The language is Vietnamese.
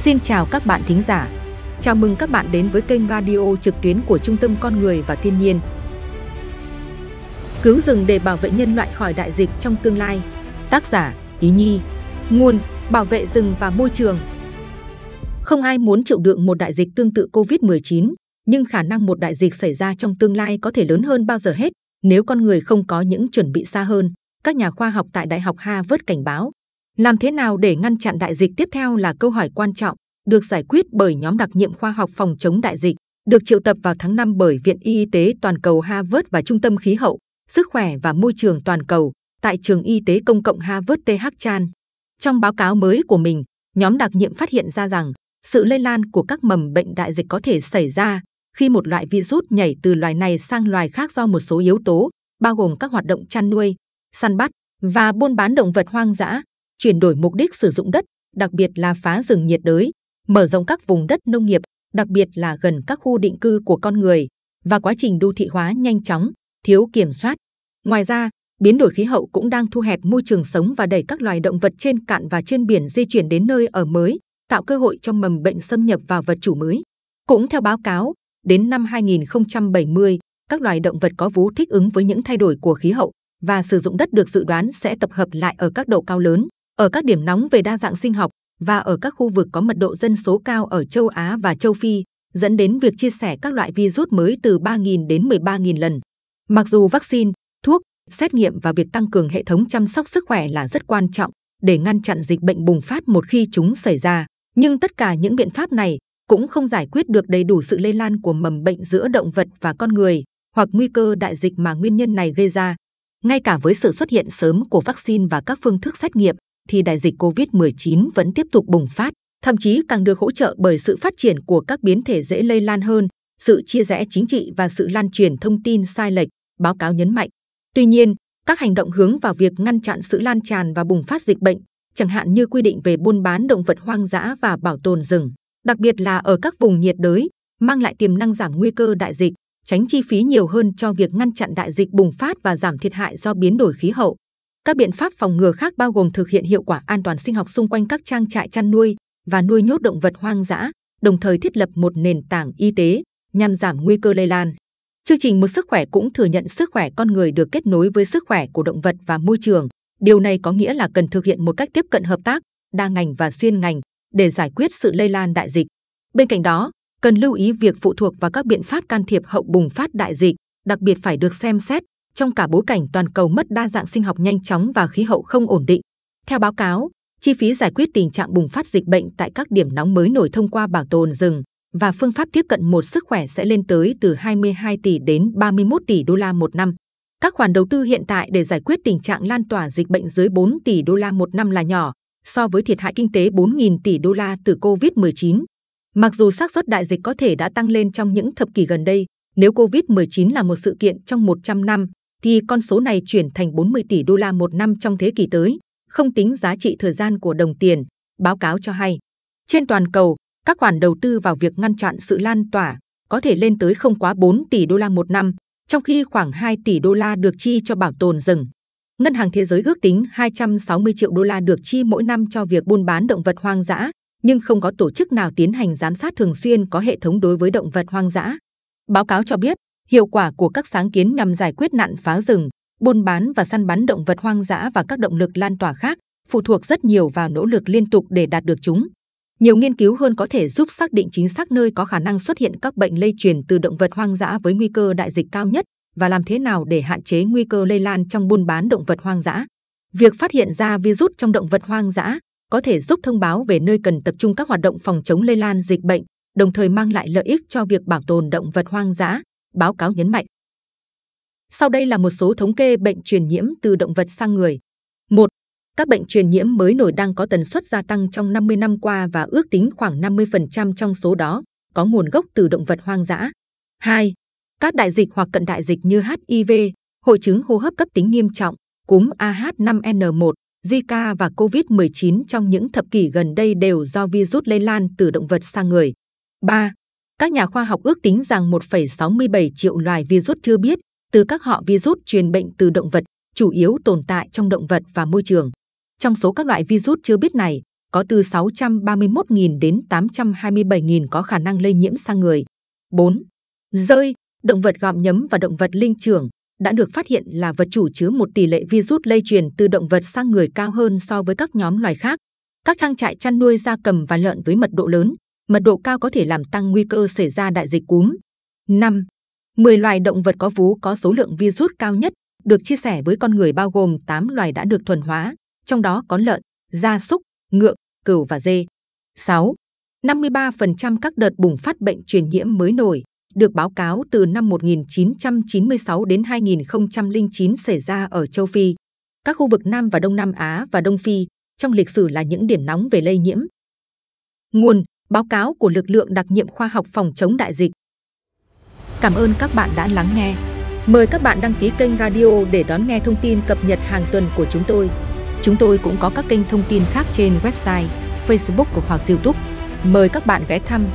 Xin chào các bạn thính giả. Chào mừng các bạn đến với kênh radio trực tuyến của Trung tâm Con Người và Thiên nhiên. Cứu rừng để bảo vệ nhân loại khỏi đại dịch trong tương lai. Tác giả Ý Nhi. Nguồn Bảo vệ rừng và môi trường. Không ai muốn chịu đựng một đại dịch tương tự COVID-19, nhưng khả năng một đại dịch xảy ra trong tương lai có thể lớn hơn bao giờ hết nếu con người không có những chuẩn bị xa hơn. Các nhà khoa học tại Đại học Harvard cảnh báo làm thế nào để ngăn chặn đại dịch tiếp theo là câu hỏi quan trọng, được giải quyết bởi nhóm đặc nhiệm khoa học phòng chống đại dịch, được triệu tập vào tháng 5 bởi Viện Y tế Toàn cầu Harvard và Trung tâm Khí hậu, Sức khỏe và Môi trường Toàn cầu tại Trường Y tế Công cộng Harvard TH Chan. Trong báo cáo mới của mình, nhóm đặc nhiệm phát hiện ra rằng sự lây lan của các mầm bệnh đại dịch có thể xảy ra khi một loại virus nhảy từ loài này sang loài khác do một số yếu tố, bao gồm các hoạt động chăn nuôi, săn bắt và buôn bán động vật hoang dã, chuyển đổi mục đích sử dụng đất, đặc biệt là phá rừng nhiệt đới, mở rộng các vùng đất nông nghiệp, đặc biệt là gần các khu định cư của con người, và quá trình đô thị hóa nhanh chóng, thiếu kiểm soát. Ngoài ra, biến đổi khí hậu cũng đang thu hẹp môi trường sống và đẩy các loài động vật trên cạn và trên biển di chuyển đến nơi ở mới, tạo cơ hội cho mầm bệnh xâm nhập vào vật chủ mới. Cũng theo báo cáo, đến năm 2070, các loài động vật có vú thích ứng với những thay đổi của khí hậu và sử dụng đất được dự đoán sẽ tập hợp lại ở các độ cao lớn, ở các điểm nóng về đa dạng sinh học và ở các khu vực có mật độ dân số cao ở châu Á và châu Phi, dẫn đến việc chia sẻ các loại virus mới từ 3.000 đến 13.000 lần. Mặc dù vaccine, thuốc, xét nghiệm và việc tăng cường hệ thống chăm sóc sức khỏe là rất quan trọng để ngăn chặn dịch bệnh bùng phát một khi chúng xảy ra, nhưng tất cả những biện pháp này cũng không giải quyết được đầy đủ sự lây lan của mầm bệnh giữa động vật và con người hoặc nguy cơ đại dịch mà nguyên nhân này gây ra. Ngay cả với sự xuất hiện sớm của vaccine và các phương thức xét nghiệm, thì đại dịch COVID-19 vẫn tiếp tục bùng phát, thậm chí càng được hỗ trợ bởi sự phát triển của các biến thể dễ lây lan hơn, sự chia rẽ chính trị và sự lan truyền thông tin sai lệch, báo cáo nhấn mạnh. Tuy nhiên, các hành động hướng vào việc ngăn chặn sự lan tràn và bùng phát dịch bệnh, chẳng hạn như quy định về buôn bán động vật hoang dã và bảo tồn rừng, đặc biệt là ở các vùng nhiệt đới, mang lại tiềm năng giảm nguy cơ đại dịch, tránh chi phí nhiều hơn cho việc ngăn chặn đại dịch bùng phát và giảm thiệt hại do biến đổi khí hậu. Các biện pháp phòng ngừa khác bao gồm thực hiện hiệu quả an toàn sinh học xung quanh các trang trại chăn nuôi và nuôi nhốt động vật hoang dã, đồng thời thiết lập một nền tảng y tế nhằm giảm nguy cơ lây lan. Chương trình Một Sức Khỏe cũng thừa nhận sức khỏe con người được kết nối với sức khỏe của động vật và môi trường. Điều này có nghĩa là cần thực hiện một cách tiếp cận hợp tác, đa ngành và xuyên ngành để giải quyết sự lây lan đại dịch. Bên cạnh đó, cần lưu ý việc phụ thuộc vào các biện pháp can thiệp hậu bùng phát đại dịch, đặc biệt phải được xem xét trong cả bối cảnh toàn cầu mất đa dạng sinh học nhanh chóng và khí hậu không ổn định. Theo báo cáo, chi phí giải quyết tình trạng bùng phát dịch bệnh tại các điểm nóng mới nổi thông qua bảo tồn rừng và phương pháp tiếp cận một sức khỏe sẽ lên tới từ 22 tỷ đến 31 tỷ đô la một năm. Các khoản đầu tư hiện tại để giải quyết tình trạng lan tỏa dịch bệnh dưới 4 tỷ đô la một năm là nhỏ so với thiệt hại kinh tế 4.000 tỷ đô la từ COVID-19. Mặc dù xác suất đại dịch có thể đã tăng lên trong những thập kỷ gần đây, nếu COVID-19 là một sự kiện trong 100 năm, thì con số này chuyển thành 40 tỷ đô la một năm trong thế kỷ tới, không tính giá trị thời gian của đồng tiền, báo cáo cho hay. Trên toàn cầu, các khoản đầu tư vào việc ngăn chặn sự lan tỏa có thể lên tới không quá 4 tỷ đô la một năm, trong khi khoảng 2 tỷ đô la được chi cho bảo tồn rừng. Ngân hàng Thế giới ước tính 260 triệu đô la được chi mỗi năm cho việc buôn bán động vật hoang dã, nhưng không có tổ chức nào tiến hành giám sát thường xuyên có hệ thống đối với động vật hoang dã. Báo cáo cho biết, Hiệu quả của các sáng kiến nhằm giải quyết nạn phá rừng, buôn bán và săn bắn động vật hoang dã và các động lực lan tỏa khác phụ thuộc rất nhiều vào nỗ lực liên tục để đạt được chúng. Nhiều nghiên cứu hơn có thể giúp xác định chính xác nơi có khả năng xuất hiện các bệnh lây truyền từ động vật hoang dã với nguy cơ đại dịch cao nhất và làm thế nào để hạn chế nguy cơ lây lan trong buôn bán động vật hoang dã. Việc phát hiện ra virus trong động vật hoang dã có thể giúp thông báo về nơi cần tập trung các hoạt động phòng chống lây lan dịch bệnh, đồng thời mang lại lợi ích cho việc bảo tồn động vật hoang dã báo cáo nhấn mạnh. Sau đây là một số thống kê bệnh truyền nhiễm từ động vật sang người. 1. Các bệnh truyền nhiễm mới nổi đang có tần suất gia tăng trong 50 năm qua và ước tính khoảng 50% trong số đó có nguồn gốc từ động vật hoang dã. 2. Các đại dịch hoặc cận đại dịch như HIV, hội chứng hô hấp cấp tính nghiêm trọng, cúm AH5N1, Zika và COVID-19 trong những thập kỷ gần đây đều do virus lây lan từ động vật sang người. 3. Các nhà khoa học ước tính rằng 1,67 triệu loài virus chưa biết từ các họ virus truyền bệnh từ động vật, chủ yếu tồn tại trong động vật và môi trường. Trong số các loại virus chưa biết này, có từ 631.000 đến 827.000 có khả năng lây nhiễm sang người. 4. Rơi, động vật gặm nhấm và động vật linh trưởng đã được phát hiện là vật chủ chứa một tỷ lệ virus lây truyền từ động vật sang người cao hơn so với các nhóm loài khác. Các trang trại chăn nuôi gia cầm và lợn với mật độ lớn, mật độ cao có thể làm tăng nguy cơ xảy ra đại dịch cúm. 5. 10 loài động vật có vú có số lượng virus cao nhất được chia sẻ với con người bao gồm 8 loài đã được thuần hóa, trong đó có lợn, gia súc, ngựa, cừu và dê. 6. 53% các đợt bùng phát bệnh truyền nhiễm mới nổi được báo cáo từ năm 1996 đến 2009 xảy ra ở châu Phi. Các khu vực Nam và Đông Nam Á và Đông Phi trong lịch sử là những điểm nóng về lây nhiễm. Nguồn báo cáo của lực lượng đặc nhiệm khoa học phòng chống đại dịch. Cảm ơn các bạn đã lắng nghe. Mời các bạn đăng ký kênh radio để đón nghe thông tin cập nhật hàng tuần của chúng tôi. Chúng tôi cũng có các kênh thông tin khác trên website, Facebook hoặc YouTube. Mời các bạn ghé thăm